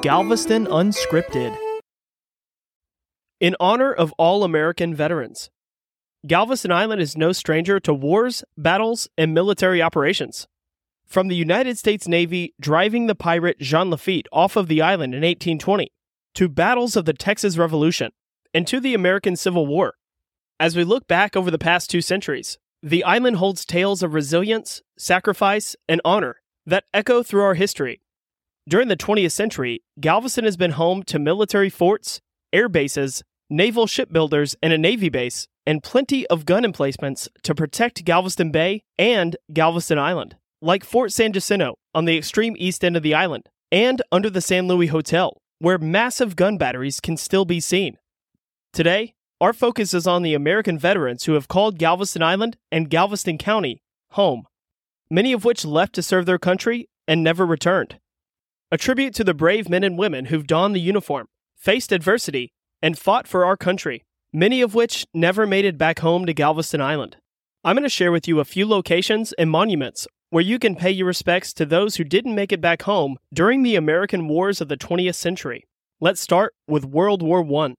Galveston Unscripted. In honor of all American veterans, Galveston Island is no stranger to wars, battles, and military operations. From the United States Navy driving the pirate Jean Lafitte off of the island in 1820, to battles of the Texas Revolution, and to the American Civil War. As we look back over the past two centuries, the island holds tales of resilience, sacrifice, and honor that echo through our history. During the 20th century, Galveston has been home to military forts, air bases, naval shipbuilders, and a navy base, and plenty of gun emplacements to protect Galveston Bay and Galveston Island, like Fort San Jacinto on the extreme east end of the island, and under the San Luis Hotel, where massive gun batteries can still be seen. Today, our focus is on the American veterans who have called Galveston Island and Galveston County home, many of which left to serve their country and never returned. A tribute to the brave men and women who've donned the uniform, faced adversity, and fought for our country, many of which never made it back home to Galveston Island. I'm going to share with you a few locations and monuments where you can pay your respects to those who didn't make it back home during the American wars of the 20th century. Let's start with World War I.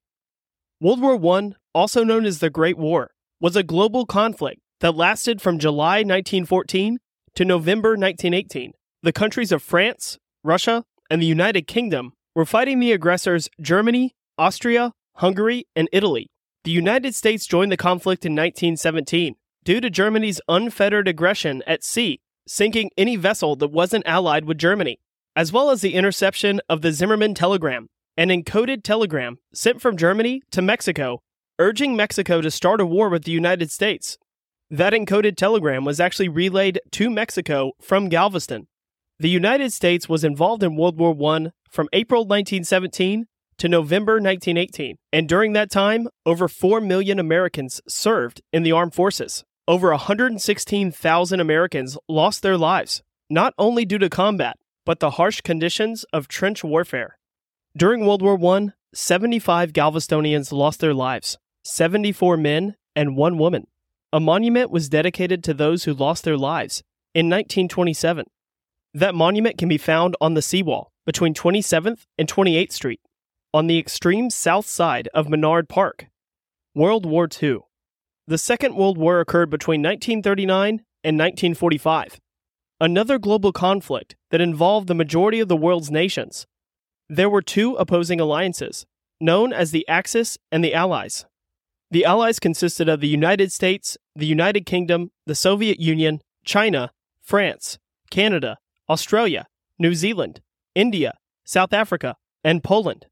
World War I, also known as the Great War, was a global conflict that lasted from July 1914 to November 1918. The countries of France, Russia, and the United Kingdom were fighting the aggressors Germany, Austria, Hungary, and Italy. The United States joined the conflict in 1917 due to Germany's unfettered aggression at sea, sinking any vessel that wasn't allied with Germany, as well as the interception of the Zimmermann telegram, an encoded telegram sent from Germany to Mexico, urging Mexico to start a war with the United States. That encoded telegram was actually relayed to Mexico from Galveston. The United States was involved in World War I from April 1917 to November 1918, and during that time, over 4 million Americans served in the armed forces. Over 116,000 Americans lost their lives, not only due to combat, but the harsh conditions of trench warfare. During World War I, 75 Galvestonians lost their lives, 74 men and one woman. A monument was dedicated to those who lost their lives in 1927. That monument can be found on the seawall between 27th and 28th Street, on the extreme south side of Menard Park. World War II. The Second World War occurred between 1939 and 1945, another global conflict that involved the majority of the world's nations there were two opposing alliances, known as the Axis and the Allies. The Allies consisted of the United States, the United Kingdom, the Soviet Union, China, France, Canada, Australia, New Zealand, India, South Africa, and Poland.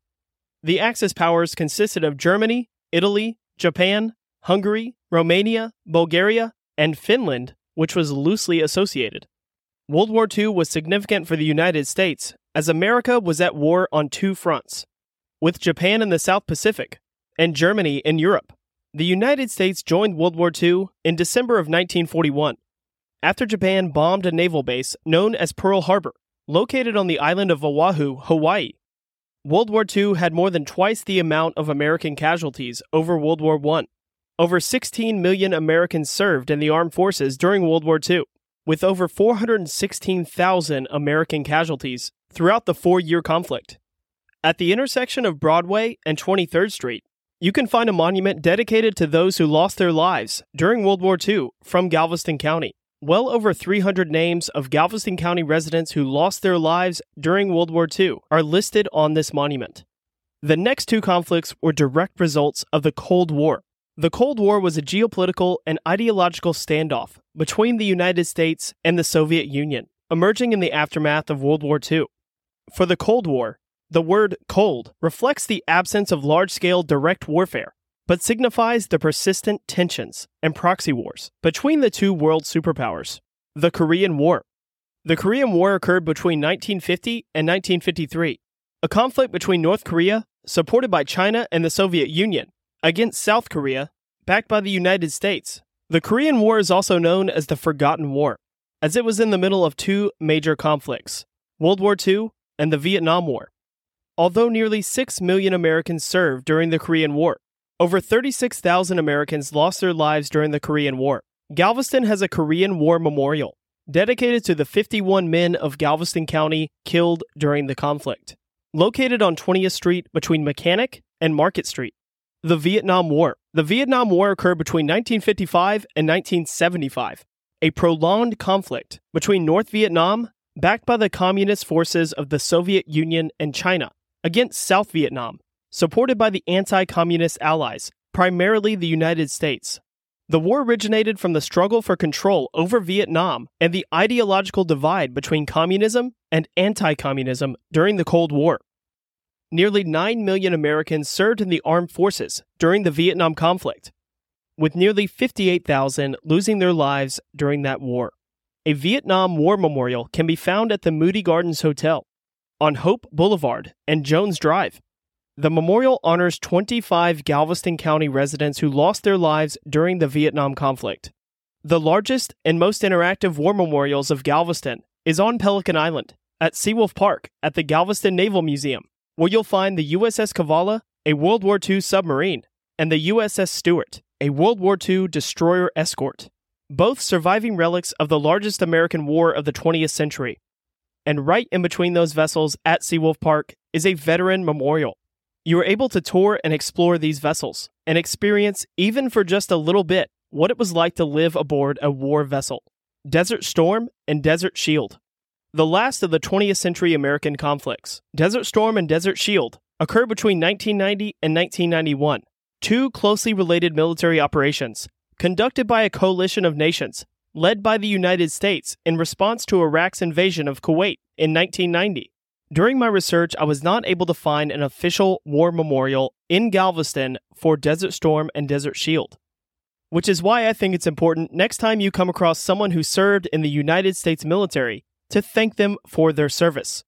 The Axis powers consisted of Germany, Italy, Japan, Hungary, Romania, Bulgaria, and Finland, which was loosely associated. World War II was significant for the United States as America was at war on two fronts with Japan in the South Pacific and Germany in Europe. The United States joined World War II in December of 1941 after Japan bombed a naval base known as Pearl Harbor, located on the island of Oahu, Hawaii. World War II had more than twice the amount of American casualties over World War I. Over 16 million Americans served in the armed forces during World War II, with over 416,000 American casualties throughout the four year conflict. At the intersection of Broadway and 23rd Street, you can find a monument dedicated to those who lost their lives during World War II from Galveston County. Well over 300 names of Galveston County residents who lost their lives during World War II are listed on this monument. The next two conflicts were direct results of the Cold War. The Cold War was a geopolitical and ideological standoff between the United States and the Soviet Union, emerging in the aftermath of World War II. For the Cold War, the word cold reflects the absence of large scale direct warfare, but signifies the persistent tensions and proxy wars between the two world superpowers. The Korean War. The Korean War occurred between 1950 and 1953, a conflict between North Korea, supported by China and the Soviet Union, against South Korea, backed by the United States. The Korean War is also known as the Forgotten War, as it was in the middle of two major conflicts World War II and the Vietnam War. Although nearly 6 million Americans served during the Korean War, over 36,000 Americans lost their lives during the Korean War. Galveston has a Korean War memorial dedicated to the 51 men of Galveston County killed during the conflict. located on 20th Street between Mechanic and Market Street. The Vietnam War. The Vietnam War occurred between 1955 and 1975, a prolonged conflict between North Vietnam, backed by the communist forces of the Soviet Union and China, against South Vietnam, supported by the anti communist allies, primarily the United States. The war originated from the struggle for control over Vietnam and the ideological divide between communism and anti communism during the Cold War. Nearly 9 million Americans served in the armed forces during the Vietnam conflict, with nearly 58,000 losing their lives during that war. A Vietnam War Memorial can be found at the Moody Gardens Hotel on Hope Boulevard and Jones Drive. The memorial honors 25 Galveston County residents who lost their lives during the Vietnam conflict. The largest and most interactive war memorials of Galveston is on Pelican Island at Seawolf Park at the Galveston Naval Museum, where you'll find the USS Cavalla, a World War II submarine, and the USS Stewart, a World War II destroyer escort, both surviving relics of the largest American war of the 20th century. And right in between those vessels at Seawolf Park is a veteran memorial you are able to tour and explore these vessels and experience, even for just a little bit, what it was like to live aboard a war vessel. Desert Storm and Desert Shield. The last of the 20th century American conflicts, Desert Storm and Desert Shield, occurred between 1990 and 1991, two closely related military operations conducted by a coalition of nations led by the United States in response to Iraq's invasion of Kuwait in 1990. During my research, I was not able to find an official war memorial in Galveston for Desert Storm and Desert Shield, which is why I think it's important next time you come across someone who served in the United States military to thank them for their service.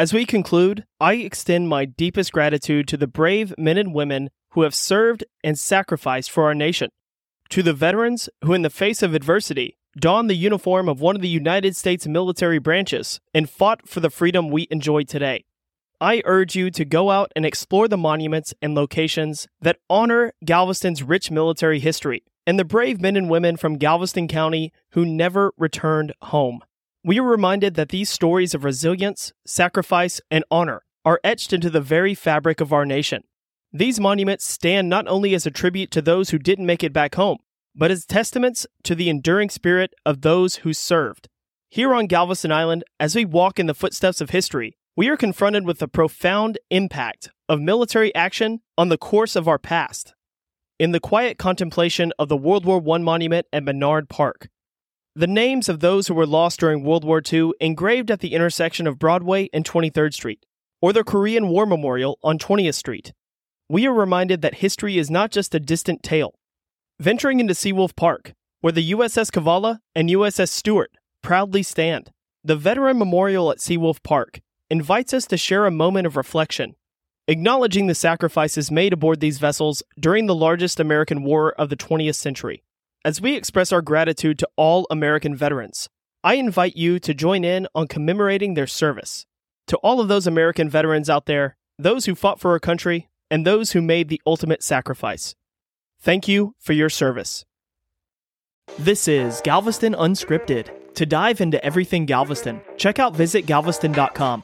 As we conclude, I extend my deepest gratitude to the brave men and women who have served and sacrificed for our nation, to the veterans who, in the face of adversity, donned the uniform of one of the United States military branches, and fought for the freedom we enjoy today. I urge you to go out and explore the monuments and locations that honor Galveston's rich military history and the brave men and women from Galveston County who never returned home. We are reminded that these stories of resilience, sacrifice, and honor are etched into the very fabric of our nation. These monuments stand not only as a tribute to those who didn't make it back home, but as testaments to the enduring spirit of those who served. Here on Galveston Island, as we walk in the footsteps of history, we are confronted with the profound impact of military action on the course of our past. In the quiet contemplation of the World War I monument at Menard Park, the names of those who were lost during World War II engraved at the intersection of Broadway and 23rd Street, or the Korean War Memorial on 20th Street, we are reminded that history is not just a distant tale, venturing into Seawolf Park, where the USS Cavalla and USS Stewart proudly stand. The Veteran Memorial at Seawolf Park invites us to share a moment of reflection, acknowledging the sacrifices made aboard these vessels during the largest American war of the 20th century. As we express our gratitude to all American veterans, I invite you to join in on commemorating their service. To all of those American veterans out there, those who fought for our country, and those who made the ultimate sacrifice, Thank you for your service. This is Galveston Unscripted. To dive into everything Galveston, check out visitgalveston.com.